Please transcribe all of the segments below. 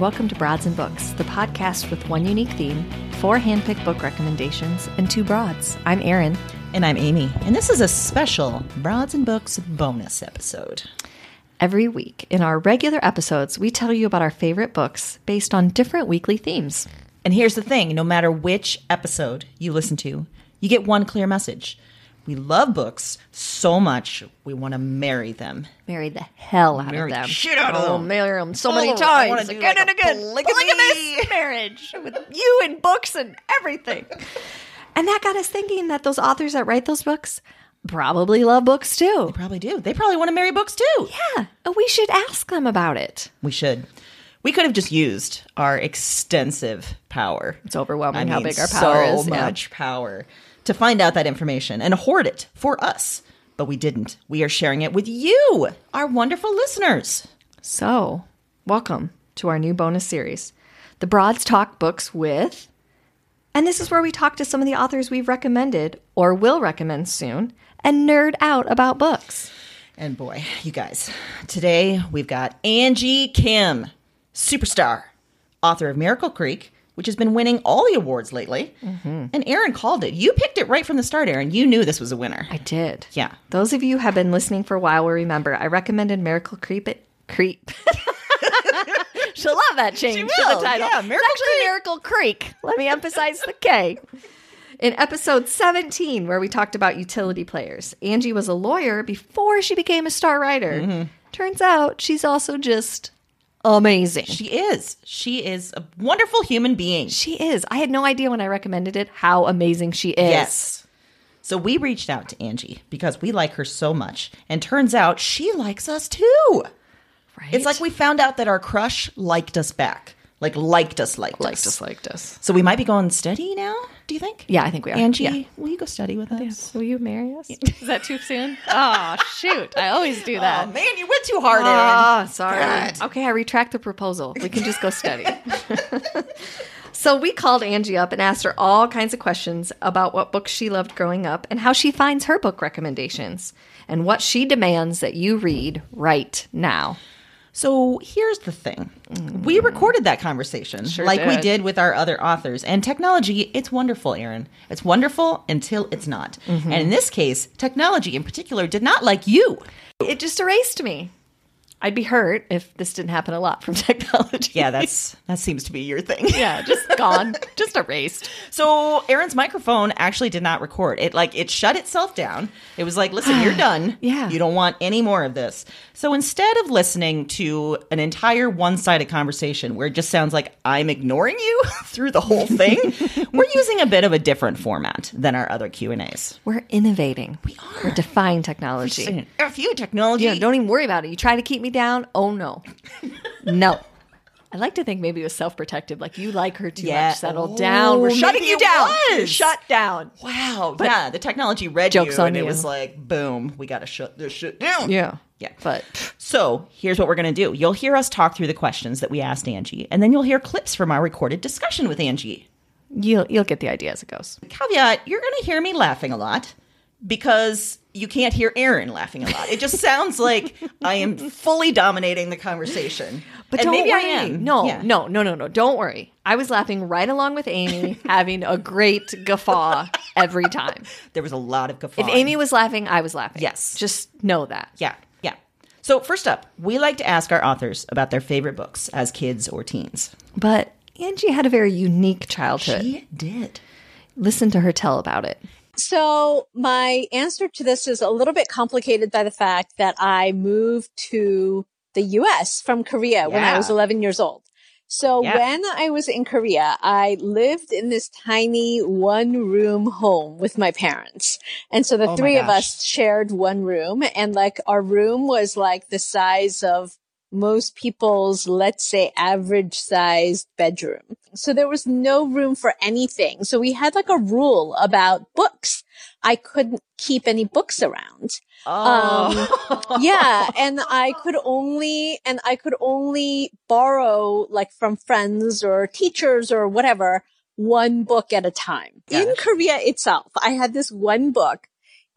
And welcome to Broads and Books, the podcast with one unique theme, four handpicked book recommendations, and two broads. I'm Erin. And I'm Amy, and this is a special Broads and Books bonus episode. Every week, in our regular episodes, we tell you about our favorite books based on different weekly themes. And here's the thing no matter which episode you listen to, you get one clear message. We love books so much, we want to marry them. Marry the hell out Marry of them. the shit out of oh, them. marry them so Oh, many times, again like and a again. Polygamous marriage with you and books and everything. and that got us thinking that those authors that write those books probably love books too. They probably do. They probably want to marry books too. Yeah, we should ask them about it. We should. We could have just used our extensive power. It's overwhelming I how big our power so is. yeah. much power to find out that information and hoard it for us. But we didn't. We are sharing it with you, our wonderful listeners. So, welcome to our new bonus series, The Broads Talk Books with. And this is where we talk to some of the authors we've recommended or will recommend soon and nerd out about books. And boy, you guys, today we've got Angie Kim, superstar, author of Miracle Creek, which has been winning all the awards lately. And Erin called it. You picked it right from the start, Erin. You knew this was a winner. I did. Yeah. Those of you who have been listening for a while will remember I recommended Miracle Creep it Creep. She'll love that change to will, the title. yeah, It's Miracle actually Miracle Creek. Let me emphasize the K. In episode 17, where we talked about utility players, Angie was a lawyer before she became a star writer. Mm-hmm. Turns out she's also just amazing. She is. She is a wonderful human being. She is. I had no idea when I recommended it how amazing she is. Yes. So we reached out to Angie because we like her so much. And turns out she likes us too. Right? It's like we found out that our crush liked us back. Like liked us, liked, liked us. us, liked us. So we might be going steady now, do you think? Yeah, I think we are. Angie, Yeah. will you go study with us? Will you marry us? Is that too soon? Oh, shoot. I always do that. Oh man, you went too hard, Erin. Ah, sorry. God. Okay, I retract the proposal. We can just go study. so we called Angie up and asked her all kinds of questions about what books she loved growing up and how she finds her book recommendations and what she demands that you read right now. So here's the thing. We mm. recorded that conversation Sure like we did. did with our other authors. And technology, it's wonderful, Erin. It's wonderful until it's not. Mm-hmm. And in this case, technology in particular did not like you. It just erased me. I'd be hurt if this didn't happen a lot from technology. Yeah, that's that seems to be your thing. yeah, just gone, just erased. So Erin's microphone actually did not record. It like it shut itself down. It was like, listen, you're done. Yeah. You don't want any more of this. So instead of listening to an entire one-sided conversation where it just sounds like I'm ignoring you through the whole thing, we're using a bit of a different format than our other Q&As. We're innovating. We are. We're defying technology. F you technology. Yeah, don't even worry about it. You try to keep me down. Oh no, no. I like to think maybe it was self-protective. Like you like her too Yeah. much. Settle Oh, down. We're shutting you down. shut down. Wow. yeah, the technology read Joke's you on and it was like, boom, we got to shut this shit down. Yeah, Yeah. but So here's what we're going to do. You'll hear us talk through the questions that we asked Angie, and then you'll hear clips from our recorded discussion with Angie. you'll you'll get the idea as it goes. Caveat, you're going to hear me laughing a lot because you can't hear Erin laughing a lot. It just sounds like I am fully dominating the conversation. But And don't maybe worry. I am. No, Yeah. no, no, no, no. Don't worry. I was laughing right along with Amy, having a great guffaw every time. There was a lot of guffaw. If Amy was laughing, I was laughing. Yes. Just know that. Yeah, yeah. So first up, we like to ask our authors about their favorite books as kids or teens. But Angie had a very unique childhood. She did. Listen to her tell about it. So my answer to this is a little bit complicated by the fact that I moved to the US from Korea when I was 11 years old. So Yeah. when I was in Korea, I lived in this tiny one room home with my parents. And so the Oh three of us shared one room and like our room was like the size of most people's, let's say, average sized bedroom. So there was no room for anything. So we had like a rule about books. I couldn't keep any books around. Oh. Um, yeah. And I could only, and I could only borrow like from friends or teachers or whatever, one book at a time. In. Korea itself, I had this one book.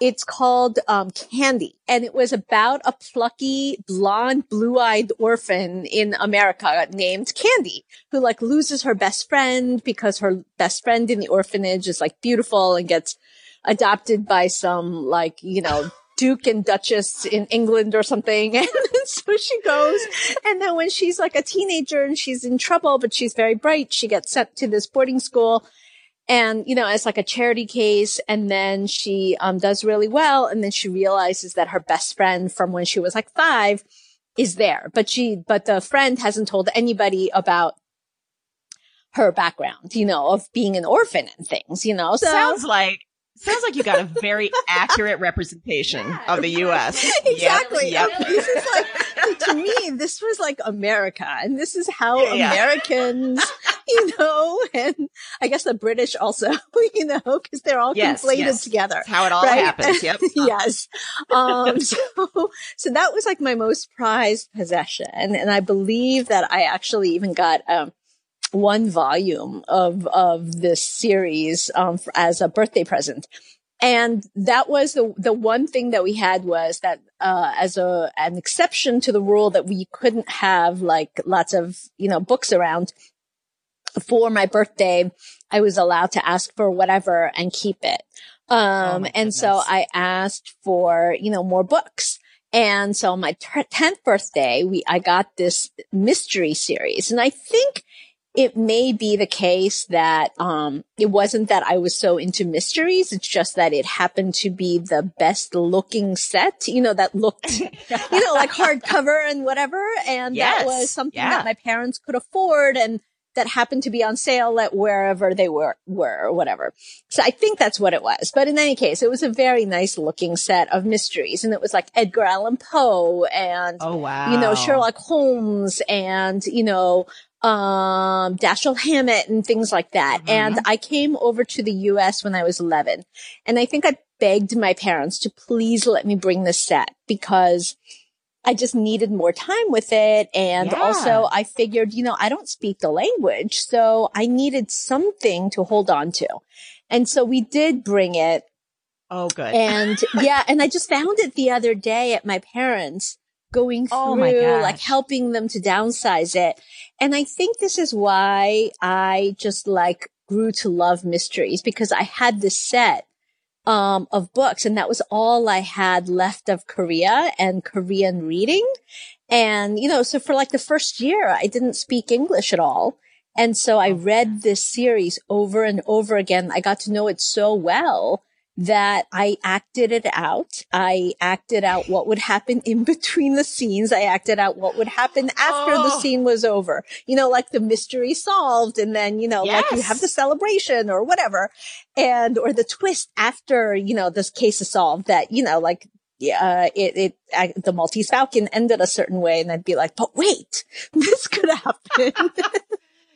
It's called um, Candy, and it was about a plucky, blonde, blue-eyed orphan in America named Candy, who like loses her best friend because her best friend in the orphanage is like beautiful and gets adopted by some like you know Duke and Duchess in England or something. And so she goes. And then when she's like a teenager and she's in trouble, but she's very bright, she gets sent to this boarding school and, you know, as like a charity case. And then she, um, does really well. And then she realizes that her best friend from when she was like five is there, but she, but the friend hasn't told anybody about her background, you know, of being an orphan and things, you know. So sounds like sounds like you got a very accurate representation of the U.S. exactly. Yep, And This is like to me, this was like America, and this is how Yeah, yeah. You know, and I guess the British also, you know, because they're all Yes, conflated yes. together. That's how it all Right? happens. Yep. yes. Um, so, so that was like my most prized possession. And I believe that I actually even got, um, one volume of, of this series, um, for, as a birthday present. And that was the, the one thing that we had was that, uh, as a, an exception to the rule that we couldn't have like lots of, you know, books around for my birthday, I was allowed to ask for whatever and keep it. Um, Oh and so. I asked for, you know, more books. And so on my ter- 10th birthday, we, I got this mystery series and I think it may be the case that, um, it wasn't that I was so into mysteries. It's just that it happened to be the best looking set, you know, that looked, you know, like hardcover and whatever. And Yes. that was something Yeah. that my parents could afford and that happened to be on sale at wherever they were, were or whatever. So I think that's what it was. But in any case, it was a very nice looking set of mysteries. And it was like Edgar Allan Poe and, Oh wow. you know, Sherlock Holmes and, you know, um, Dashiell Hammett and things like that. Mm-hmm. And I came over to the US when I was 11. And I think I begged my parents to please let me bring this set because I just needed more time with it. And Yeah. also I figured, you know, I don't speak the language. So I needed something to hold on to. And so we did bring it Oh good. and yeah, and I just found it the other day at my parents going through, Oh my like helping them to downsize it. And I think this is why I just like grew to love mysteries because I had this set um, of books. And that was all I had left of Korea and Korean reading. And, you know, so for like the first year, I didn't speak English at all. And so I read this series over and over again. I got to know it so well that I acted it out. I acted out what would happen in between the scenes. I acted out what would happen after the Oh. scene was over. You know, like the mystery solved and then, you know, like you have the celebration or whatever. And, or the twist after, you know, this case is solved that, you know, like, yeah, uh, it, it, I, the Maltese Falcon ended a certain way. And I'd be like, but wait, this could happen.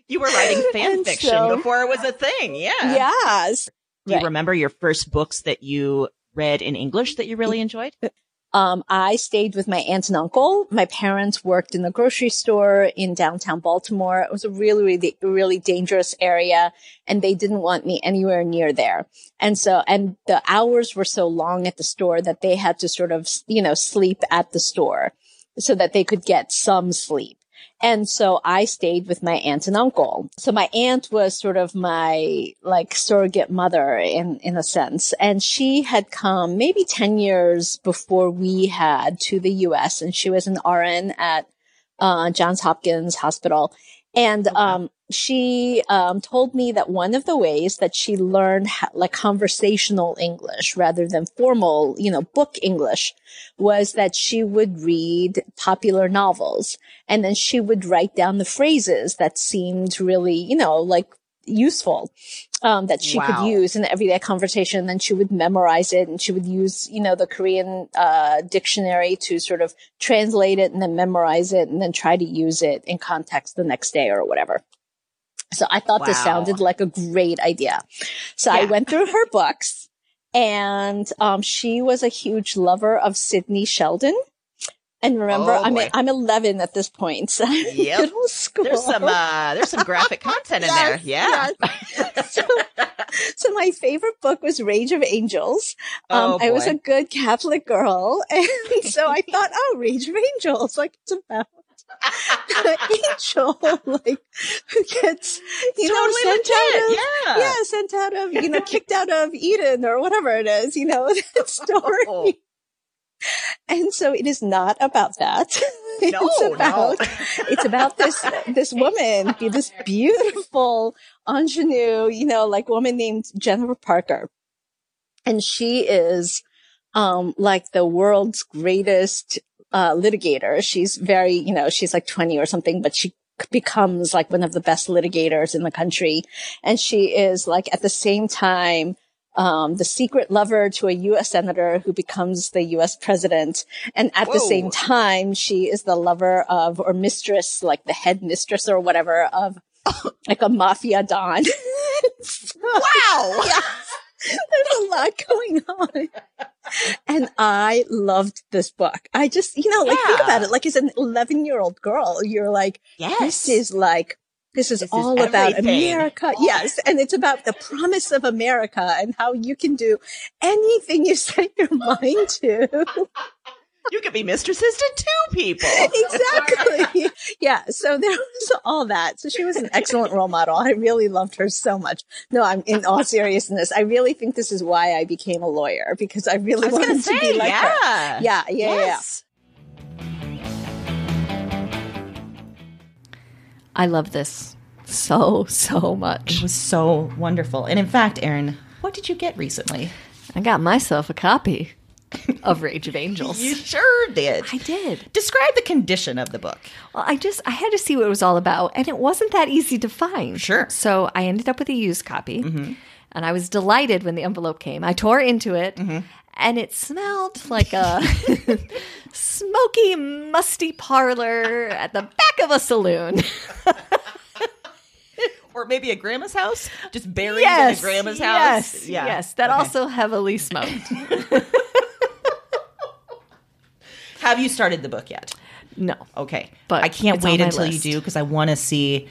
You were writing fan And fiction so- before it was a thing. Yeah. yes. Do you remember your first books that you read in English that you really enjoyed? Um, I stayed with my aunt and uncle. My parents worked in the grocery store in downtown Baltimore. It was a really, really, really dangerous area and they didn't want me anywhere near there. And so, and the hours were so long at the store that they had to sort of, you know, sleep at the store so that they could get some sleep. And so I stayed with my aunt and uncle. So my aunt was sort of my like surrogate mother in, in a sense. And she had come maybe 10 years before we had to the US and she was an RN at, uh, Johns Hopkins Hospital. And, um, she, um, told me that one of the ways that she learned like conversational English rather than formal, you know, book English was that she would read popular novels and then she would write down the phrases that seemed really, you know, like useful, um, that she Wow. could use in everyday conversation. And then she would memorize it and she would use, you know, the Korean, uh, dictionary to sort of translate it and then memorize it and then try to use it in context the next day or whatever. So I thought this sounded like a great idea. So I went through her books and um, she was a huge lover of Sidney Sheldon. And remember, Oh, I'm boy. I'm 11 at this point. So Yep. middle school. There's some uh there's some graphic content in there. Yeah. yes. so, so my favorite book was Rage of Angels. Um, Oh, I was a good Catholic girl, and so I thought, oh, Rage of Angels, like it's about an angel, like who gets you know sent legit, out of yeah. yeah, sent out of you know kicked out of Eden or whatever it is, you know that story. Oh. And so it is not about that. it's No, no. about it's about this this woman, this beautiful ingenue, you know, like woman named Jennifer Parker. And she is um like the world's greatest uh litigator. She's very, you know, she's like 20 or something, but she becomes like one of the best litigators in the country. And she is like at the same time um, the secret lover to a U.S. senator who becomes the U.S. president. And at the same time, she is the lover of, or mistress, like the head mistress or whatever of like a mafia don. wow. There's a lot going on. And I loved this book. I just, you know, like think about it. Like as an 11 year old girl, you're like, Yes. this is like this is This is all about everything. America. Yes, and it's about the promise of America and how you can do anything you set your mind to. You could be mistresses to two people. exactly. Yeah, so there was all that. So she was an excellent role model. I really loved her so much. No, I'm in all seriousness. I really think this is why I became a lawyer because I really I was wanted gonna be like her. yeah. Yeah, yeah, yeah. I love this so, so much. It was so wonderful. And in fact, Erin, what did you get recently? I got myself a copy of Rage of Angels. You sure did. I did. Describe the condition of the book. Well, I just I had to see what it was all about, and it wasn't that easy to find. Sure. So I ended up with a used copy, mm-hmm. and I was delighted when the envelope came. I tore into it, mm-hmm. and it smelled like a smoky, musty parlor at the back of a saloon. Or maybe a grandma's house? Just buried yes, in a grandma's yes, house? yes. That Okay. also heavily smoked. Have you started the book yet? no, Okay. But I can't wait until list. you do because I want to see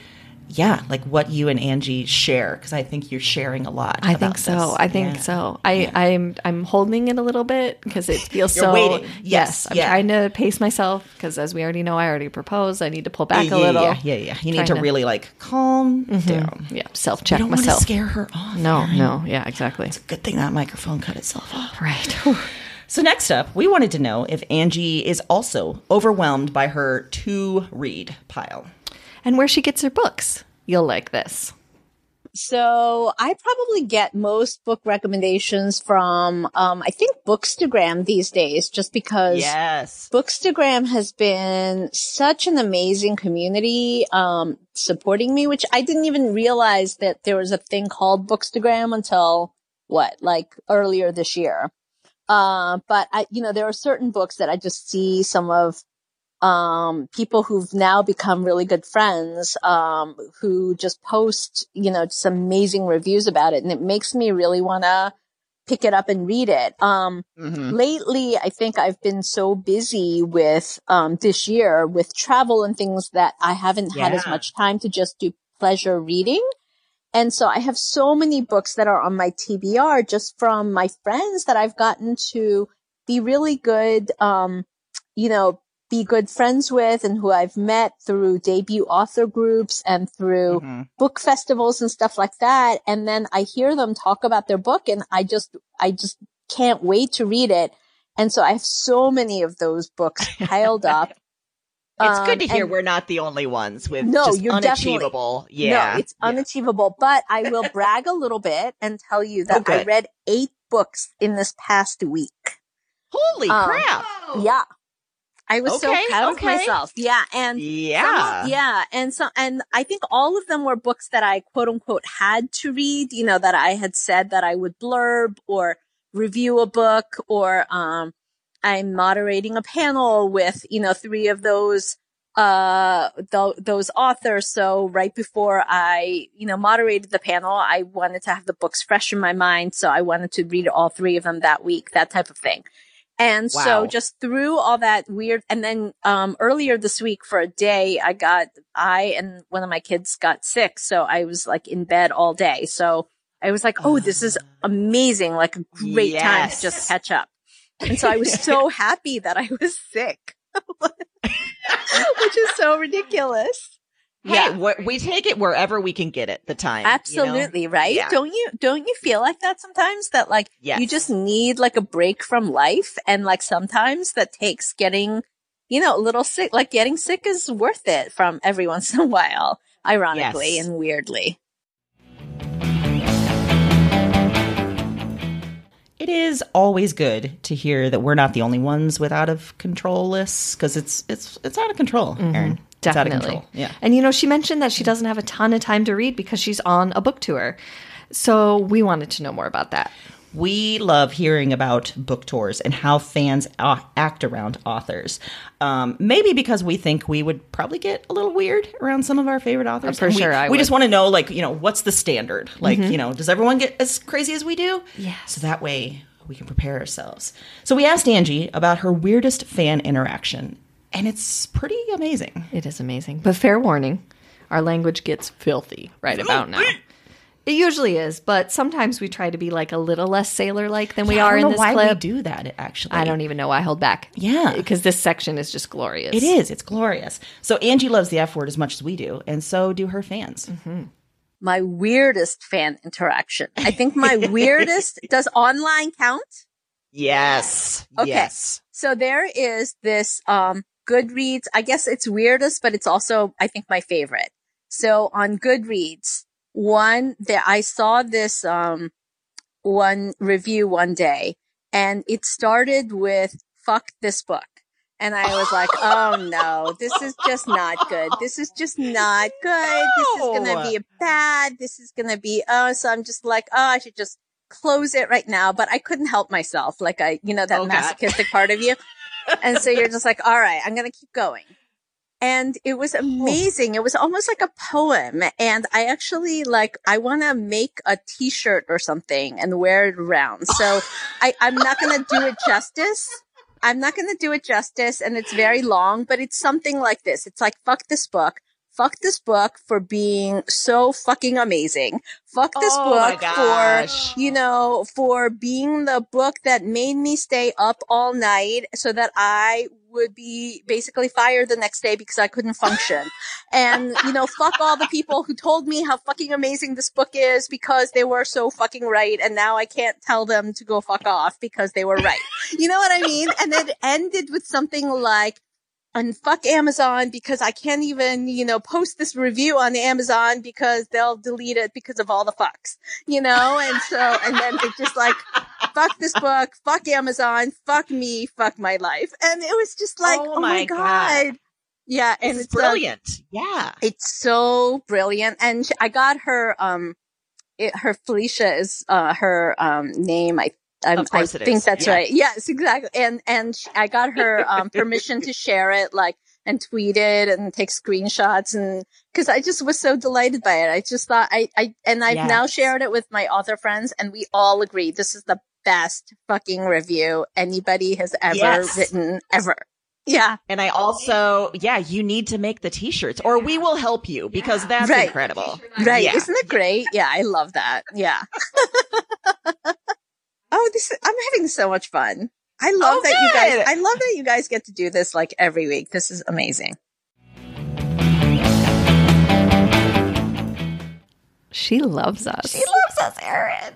yeah, like what you and Angie share because I think you're sharing a lot. I think so. this. I think Yeah. so. I, I'm I'm holding it a little bit because it feels You're so. waiting. Yes, Yes, I'm yeah. trying to pace myself because, as we already know, I already proposed. I need to pull back yeah, a little. Yeah, yeah, yeah. You need to to- really like calm mm-hmm. down. Yeah, self check don't want to myself. scare her off. No, Erin. no, yeah, exactly. It's a good thing that microphone cut itself off. Right. So next up, we wanted to know if Angie is also overwhelmed by her to read pile. and where she gets her books. You'll like this. So I probably get most book recommendations from, um, I think Bookstagram these days, just because Yes. Bookstagram has been such an amazing community, um, supporting me, which I didn't even realize that there was a thing called Bookstagram until what, like earlier this year. Uh, but I, you know, there are certain books that I just see some of, um, people who've now become really good friends, um, who just post, you know, just amazing reviews about it. And it makes me really want to pick it up and read it. Um, Mhm. lately i think i've been so busy with um this year with travel and things that i haven't had as much time to just do pleasure reading and so i have so many books that are on my tbr just from my friends that i've gotten to be really good um you know be good friends with and who i've met through debut author groups and through Mhm. book festivals and stuff like that. And then I hear them talk about their book and I just, I just can't wait to read it. And so I have so many of those books piled up. It's Um, good to hear and- we're not the only ones with No, just you're unachievable. Yeah. No, it's Yeah. unachievable, but I will brag a little bit and tell you that Oh. I read eight books in this past week. Holy Um, crap. Yeah. I was so proud okay. of myself. Yeah. And Yeah. Yeah. And so, and I think all of them were books that I quote unquote had to read, you know, that I had said that I would blurb or review a book or, um, I'm moderating a panel with, you know, three of those, uh, th- those authors. So right before I, you know, moderated the panel, I wanted to have the books fresh in my mind. So I wanted to read all three of them that week, that type of thing. And so just through all that weird, and then, um, earlier this week for a day, I got, I and one of my kids got sick. So I was like in bed all day. So I was like, Oh, this is amazing. Like a great time to just catch up. And so I was so happy that I was sick, which is so ridiculous. Hey, wh- we take it wherever we can get it. The time, you know? Absolutely, right? Yeah. Don't you don't you feel like that sometimes that like Yes. you just need like a break from life and like sometimes that takes getting you know a little sick like getting sick is worth it from every once in a while ironically Yes. and weirdly. It is always good to hear that we're not the only ones with out of control lists because it's it's it's out of control, mm-hmm. Erin. It's out of Definitely. control. Yeah. And you know, she mentioned that she doesn't have a ton of time to read because she's on a book tour. So we wanted to know more about that. We love hearing about book tours and how fans act around authors. Um, maybe because we think we would probably get a little weird around some of our favorite authors. For we, sure, I we just want to know, like, you know, what's the standard? Like, you know, does everyone get as crazy as we do? Yes. So that way we can prepare ourselves. So we asked Angie about her weirdest fan interaction, and it's pretty amazing. It is amazing. But fair warning, our language gets filthy right about now. It usually is, but sometimes we try to be like a little less sailor like than we Yeah, I are don't in this why clip. we do that. Actually, I don't even know why I hold back. Yeah. Because this section is just glorious. It is. It's glorious. So Angie loves the F word as much as we do, and so do her fans. My weirdest fan interaction. I think my weirdest does online count? Yes. Okay. Yes. So there is this um Goodreads. I guess it's weirdest, but it's also I think my favorite. So on Goodreads, one that I saw this um one review one day and it started with fuck this book. And I was like, oh no, this is just not good. This is just not good. This is going to be bad. This is going to be, oh, so I'm just like, oh, I should just close it right now. But I couldn't help myself. Like I, you know, that Oh, God. masochistic part of you. And so you're just like, all right, I'm going to keep going. And it was oh. amazing. It was almost like a poem. And I actually like, I want to make a t-shirt or something and wear it around. So I, I'm not going to do it justice. I'm not going to do it justice. And it's very long, but it's something like this. It's like, fuck this book. Fuck this book for being so fucking amazing. Fuck this Oh book for, you know, for being the book that made me stay up all night so that I would be basically fired the next day because I couldn't function. and, you know, fuck all the people who told me how fucking amazing this book is because they were so fucking right. And now I can't tell them to go fuck off because they were right. You know what I mean? And it ended with something like, and fuck Amazon because I can't even, you know, post this review on Amazon because they'll delete it because of all the fucks, you know? And so, and then it's just like, fuck this book, fuck Amazon, fuck me, fuck my life. And it was just like, Oh oh, my God. God. Yeah. And It's it's, uh, brilliant. yeah. it's so brilliant. And I got her, um, it, her Felicia is, uh, her, um, name. I, I'm, Of course I think is. that's Yeah. right. Yes, exactly. And, and I got her, um, permission to share it, like, and tweet it and take screenshots and, cause I just was so delighted by it. I just thought I, I, and I've now shared it with my author friends and we all agree this is the best fucking review anybody has ever Yes. written ever. Yeah. And I also, yeah, you need to make the t-shirts or we will help you because that's Right. incredible. Right. Yeah. Isn't it great? Yeah, I love that. Yeah. oh, this I'm having so much fun. I love Oh, that you guys. I love that you guys get to do this like every week. This is amazing. She loves us. She loves us, Erin.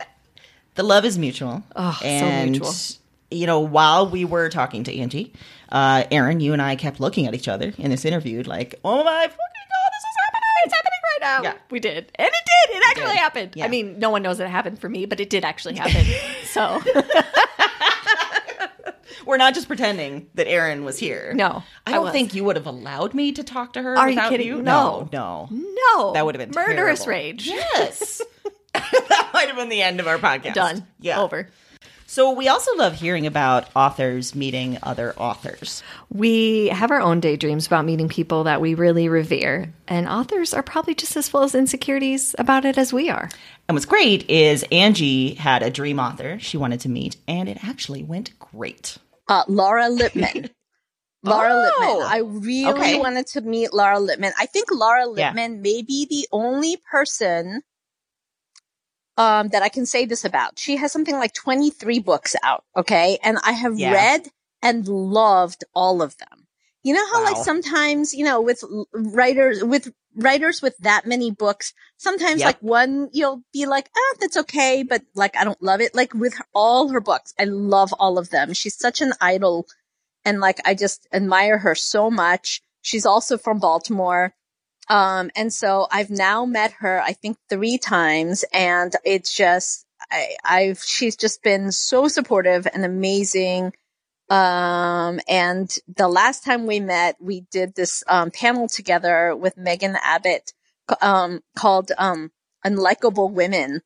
The love is mutual. Oh, so and, mutual. You know, while we were talking to Angie, uh, Erin, you and I kept looking at each other in this interview, like, oh my fucking god, this is happening! It's happening right now. Yeah, we did. And it did. It actually did. happened. Yeah. I mean, no one knows that it happened for me, but it did actually happen. so, We're not just pretending that Erin was here. no. I don't was. think you would have allowed me to talk to her Are you kidding? you. No. no. No. That would have been murderous terrible. rage. Yes. that might have been the end of our podcast. Done. Yeah. Over. So we also love hearing about authors meeting other authors. We have our own daydreams about meeting people that we really revere, and authors are probably just as full of insecurities about it as we are. And what's great is Angie had a dream author she wanted to meet, and it actually went great. Uh Laura Lippman. Laura Oh, Lippman. I really okay. wanted to meet Laura Lippman. I think Laura Yeah. Lippman may be the only person um, that I can say this about. She has something like 23 books out. Okay. And I have Yeah. read and loved all of them. You know how like sometimes, you know, with writers, with writers with that many books, sometimes Yep. like one, you'll be like, ah, that's okay. But like, I don't love it. Like with her- all her books, I love all of them. She's such an idol. And like, I just admire her so much. She's also from Baltimore. Um, and so I've now met her, I think three times and it's just, I, I've, she's just been so supportive and amazing. Um, and the last time we met, we did this, um, panel together with Megan Abbott, um, called, um, Unlikable Women.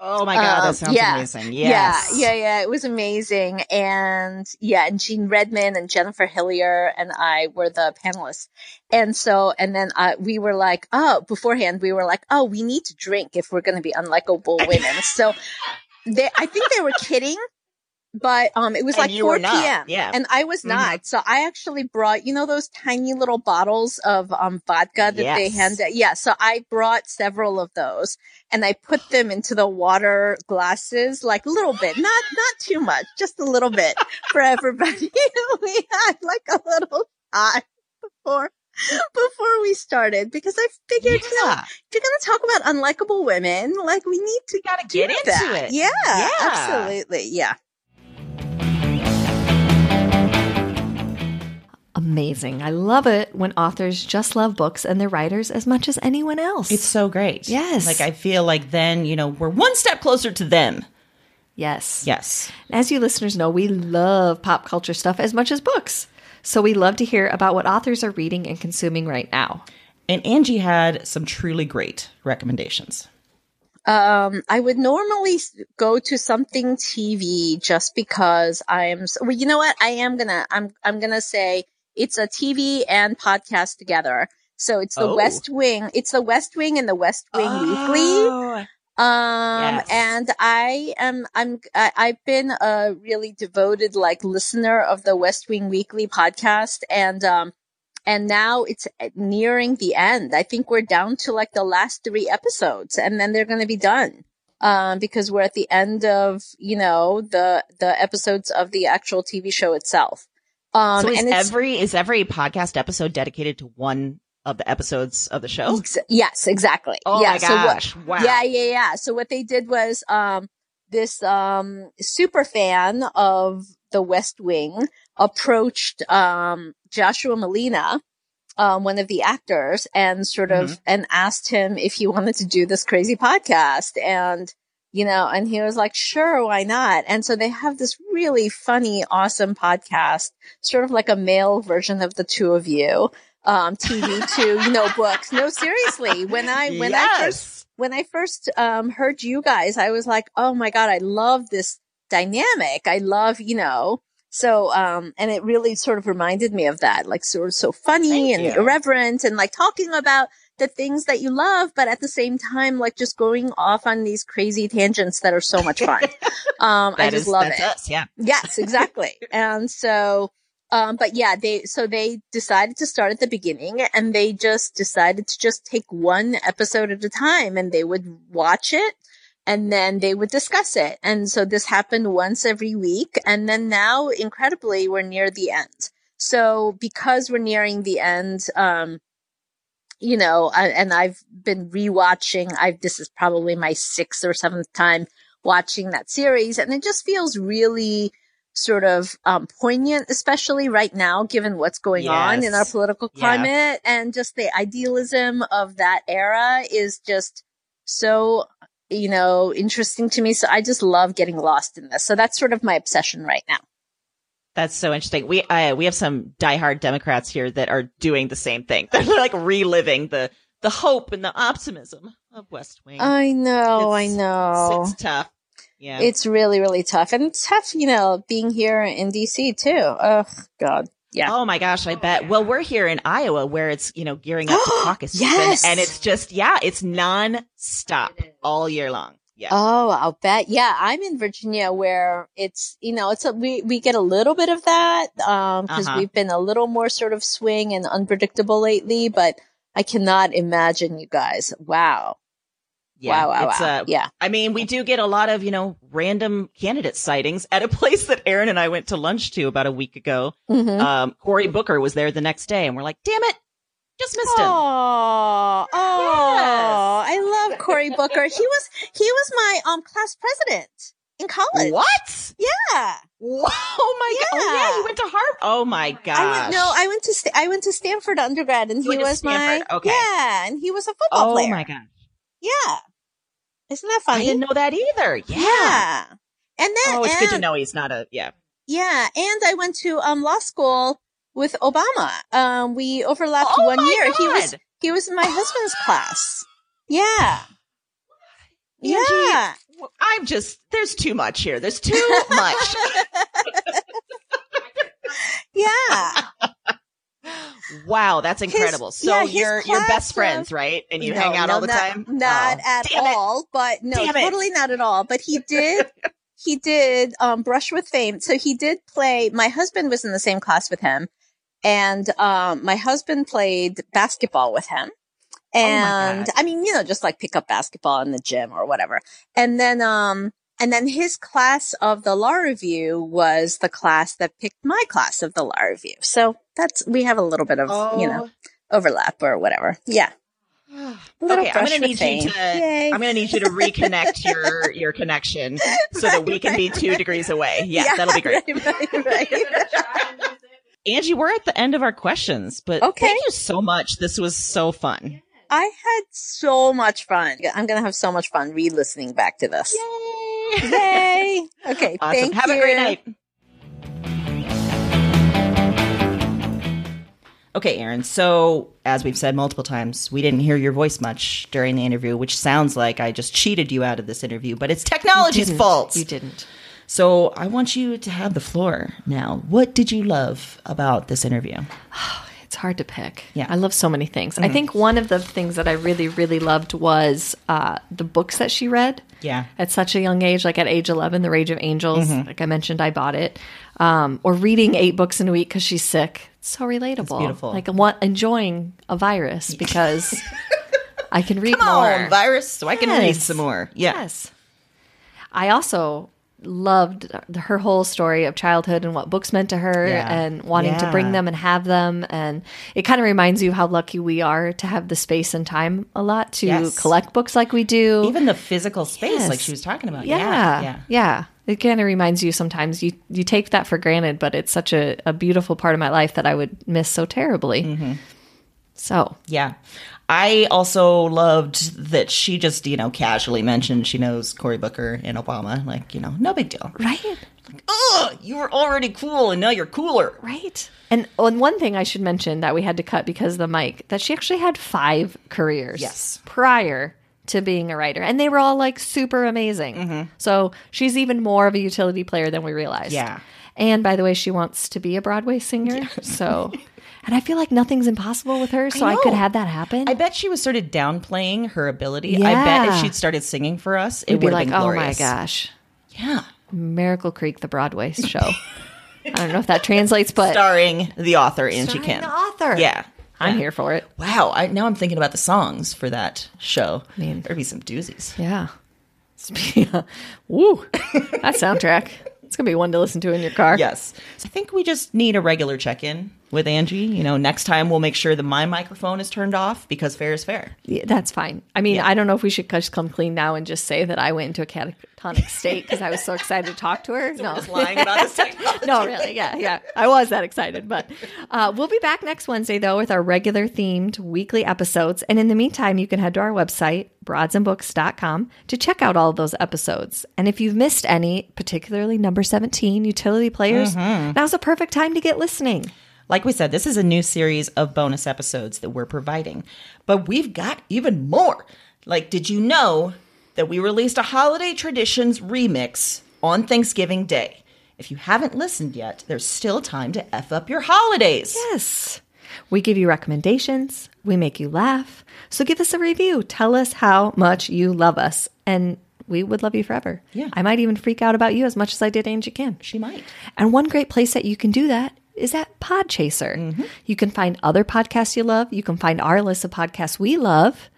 Oh my god, Um, that sounds yeah. amazing. Yes. Yeah, yeah, yeah. It was amazing. And yeah, and Jean Redman and Jennifer Hillier and I were the panelists. And so, and then uh, we were like, oh, beforehand, we were like, oh, we need to drink if we're going to be unlikable women. so they, I think they were kidding. But um, it was And like you 4 were not, p.m. yeah. and I was Mhm. not. So I actually brought, you know, those tiny little bottles of um vodka that they Yes. hand. Yeah. So I brought several of those and I put them into the water glasses, like a little bit, not not too much, just a little bit for everybody. we had like a little shot before before we started because I figured, you know, Yeah. if you're gonna talk about unlikable women, like we need to gotta get into that. it. Yeah, Yeah. absolutely. Yeah. Amazing. I love it when authors just love books and their writers as much as anyone else. It's so great. Yes. Like I feel like then, you know, we're one step closer to them. yes. Yes. As you listeners know, we love pop culture stuff as much as books. So we love to hear about what authors are reading and consuming right now. And Angie had some truly great recommendations. Um, I would normally go to something TV just because I'm, well, you know what? I am gonna, I'm, I'm gonna say it's a TV and podcast together. So it's the Oh. West Wing. It's the West Wing and the West Wing Weekly. Oh, Um, Yes. and I am, I'm, I, I've been a really devoted like listener of the West Wing Weekly podcast. And, um, and now it's nearing the end. I think we're down to like the last three episodes and then they're going to be done. Um, because we're at the end of, you know, the, the episodes of the actual TV show itself. Um, so is and every is every podcast episode dedicated to one of the episodes of the show? Ex- yes, exactly. Oh yeah, my so what- gosh! wow. Yeah, yeah, yeah. So what they did was, um, this, um, super fan of the West Wing approached, um, Joshua Malina, um, one of the actors and sort of, Mm-hmm. and asked him if he wanted to do this crazy podcast. And, you know, and he was like, sure, why not? And so they have this really funny, awesome podcast, sort of like a male version of the two of you. Um, TV two, you know, books. No, seriously. When I, when I first when I first um, heard you guys, I was like, oh my God, I love this dynamic. I love, you know, so, um, and it really sort of reminded me of that, like sort of so funny Thank and you. irreverent and like talking about the things that you love, but at the same time, like just going off on these crazy tangents that are so much fun. um, I just is- love it. us. Yeah. Yes, exactly. and so, um, but yeah, they, so they decided to start at the beginning and they just decided to just take one episode at a time and they would watch it and then they would discuss it. And so this happened once every week. And then now, incredibly, we're near the end. So because we're nearing the end, um, you know, I, and I've been rewatching, I've, this is probably my sixth or seventh time watching that series and it just feels really sort of um, poignant, especially right now, given what's going on in our Yes. political Yeah. climate and just the idealism of that era is just so, you know, interesting to me. So I just love getting lost in this. So that's sort of my obsession right now. That's so interesting. We uh, we have some diehard Democrats here that are doing the same thing. They're like reliving the the hope and the optimism of West Wing. I know, I know. It's, it's tough. Yeah. It's really, really tough. And it's tough, you know, being here in DC too. Oh, God. Yeah. Oh my gosh, I bet. Well, we're here in Iowa where it's, you know, gearing up to caucus season Yes. and it's just, yeah, it's non-stop all year long. Oh, I'll bet. Yeah, I'm in Virginia where it's, you know, it's a, we, we get a little bit of that, um, cause Uh-huh. we've been a little more sort of swing and unpredictable lately, but I cannot imagine you guys. Wow. yeah. wow, wow, it's, wow. Uh, yeah. I mean, we do get a lot of, you know, random candidate sightings at a place that Erin and I went to lunch to about a week ago. hmm Um, Cory Booker was there the next day and we're like, damn it, just missed him. Oh, oh, love Cory Booker. He was, he was my, um, class president in college. What? Yeah. Wow. Oh my god. Oh yeah, Yeah. you went to Harvard. Oh my god. I went, no, I went to, Sta- I went to Stanford undergrad and You he was my, okay. yeah, and he was a football Oh player. Oh my gosh. Yeah. Isn't that funny? I didn't know that either. Yeah. Yeah. And then, Oh, it's good to know he's not a yeah. Yeah. And I went to, um, law school with Obama. Um, we overlapped Oh one year. He was, he was in my husband's class. Yeah. Angie, Yeah. I'm just there's too much here. There's too much. Yeah. wow, that's His- incredible. so yeah, you're you're best friends, right? And you No, hang out no, all the not- time? Not Oh, at it. all, but no, Damn it. totally not at all. But he did, he did, um, brush with fame. So he did play, my husband was in the same class with him and, um, my husband played basketball with him. Oh And God. I mean, you know, just like pick up basketball in the gym or whatever. And then, um, and then his class of the law review was the class that picked my class of the law review. So that's, we have a little bit of, Oh. you know, overlap or whatever. Yeah. Okay, I'm gonna need fame. you to Yay. I'm gonna need you to reconnect your your connection so that we can be two degrees away. Yeah, that'll be great. Right, right, right. Angie, we're at the end of our questions, but Okay. thank you so much. This was so fun. I had so much fun. I'm going to have so much fun re-listening back to this. Yay! Yay. Okay. Awesome. Thank Have you. a great night. Okay, Erin. So, as we've said multiple times, we didn't hear your voice much during the interview, which sounds like I just cheated you out of this interview, but it's technology's fault. You didn't. So, I want you to have the floor now. What did you love about this interview? It's hard to pick. Yeah. Mm-hmm. I love so many things. I think one of the things that I really, really loved was uh, the books that she read. Yeah. At such a young age, like at age 11, The Rage of Angels, Mm-hmm. like I mentioned, I bought it. Um, or reading eight books in a week because she's sick. It's so relatable. beautiful. Like want enjoying a virus because I can read Come more. on, virus, so I can read some more. Yeah. Yes. I also loved her whole story of childhood and what books meant to her Yeah. and wanting to bring them and have them and it kind of reminds you how lucky we are to have the space and time a lot to Yes. collect books like we do. Even the physical space, like she was talking about. yeah. Yeah. Yeah. Yeah. It kind of reminds you sometimes you you take that for granted, but it's such a, a beautiful part of my life that I would miss so terribly. Mm-hmm. So Yeah. I also loved that she just, you know, casually mentioned she knows Cory Booker and Obama. Like, you know, no big deal. right, Like, Ugh, you were already cool and now you're cooler. right. And and one thing I should mention that we had to cut because of the mic that she actually had five careers. Yes. prior to being a writer, and they were all like super amazing. Mm-hmm. So she's even more of a utility player than we realized. Yeah. And by the way, she wants to be a Broadway singer. So, and I feel like nothing's impossible with her. So I, could have that happen. I bet she was sort of downplaying her ability. I bet if she'd started singing for us, it We'd be like, oh my gosh, Yeah. Miracle Creek, the Broadway show. I don't know if that translates, but Starring the author, Angie Starring Kim. the author. Yeah. I'm Yeah. here for it. Wow. I, now I'm thinking about the songs for that show. I mean- There'd be some doozies. Yeah. Woo. That soundtrack. It's going to be one to listen to in your car. Yes. So I think we just need a regular check in with Angie. You know, next time we'll make sure that my microphone is turned off because fair is fair. Yeah, that's fine. I mean, I don't know if we should just come clean now and just say that I went into a catatonic state because I was so excited to talk to her. no, Just lying about this technology. no, really, yeah, yeah. I was that excited, but uh, we'll be back next Wednesday though with our regular themed weekly episodes. And in the meantime, you can head to our website broadsandbooks.com to check out all of those episodes. And if you've missed any, particularly number seventeen, utility players, now's a perfect time to get listening. Like we said, this is a new series of bonus episodes that we're providing, but we've got even more. Like, did you know that we released a holiday traditions remix on Thanksgiving Day? If you haven't listened yet, there's still time to F up your holidays. Yes. We give you recommendations, we make you laugh. So give us a review. Tell us how much you love us, and we would love you forever. Yeah. I might even freak out about you as much as I did Angie Kim. She might. And one great place that you can do that is at Podchaser. Mm-hmm. You can find other podcasts you love, you can find our list of podcasts we love,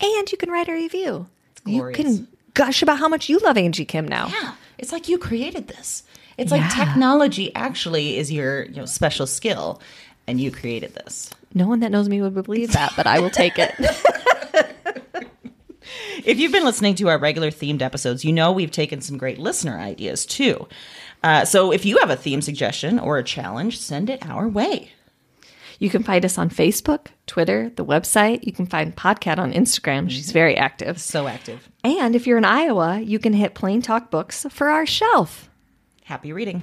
and you can write a review. You can gush about how much you love Angie Kim now. Yeah, it's like you created this. It's like technology actually is your you know special skill, and you created this. No one that knows me would believe that, but I will take it. If you've been listening to our regular themed episodes, you know we've taken some great listener ideas too. Uh, so if you have a theme suggestion or a challenge, send it our way. You can find us on Facebook, Twitter, the website. You can find Podcat on Instagram. She's very active. So active. And if you're in Iowa, you can hit Plain Talk Books for our shelf. Happy reading.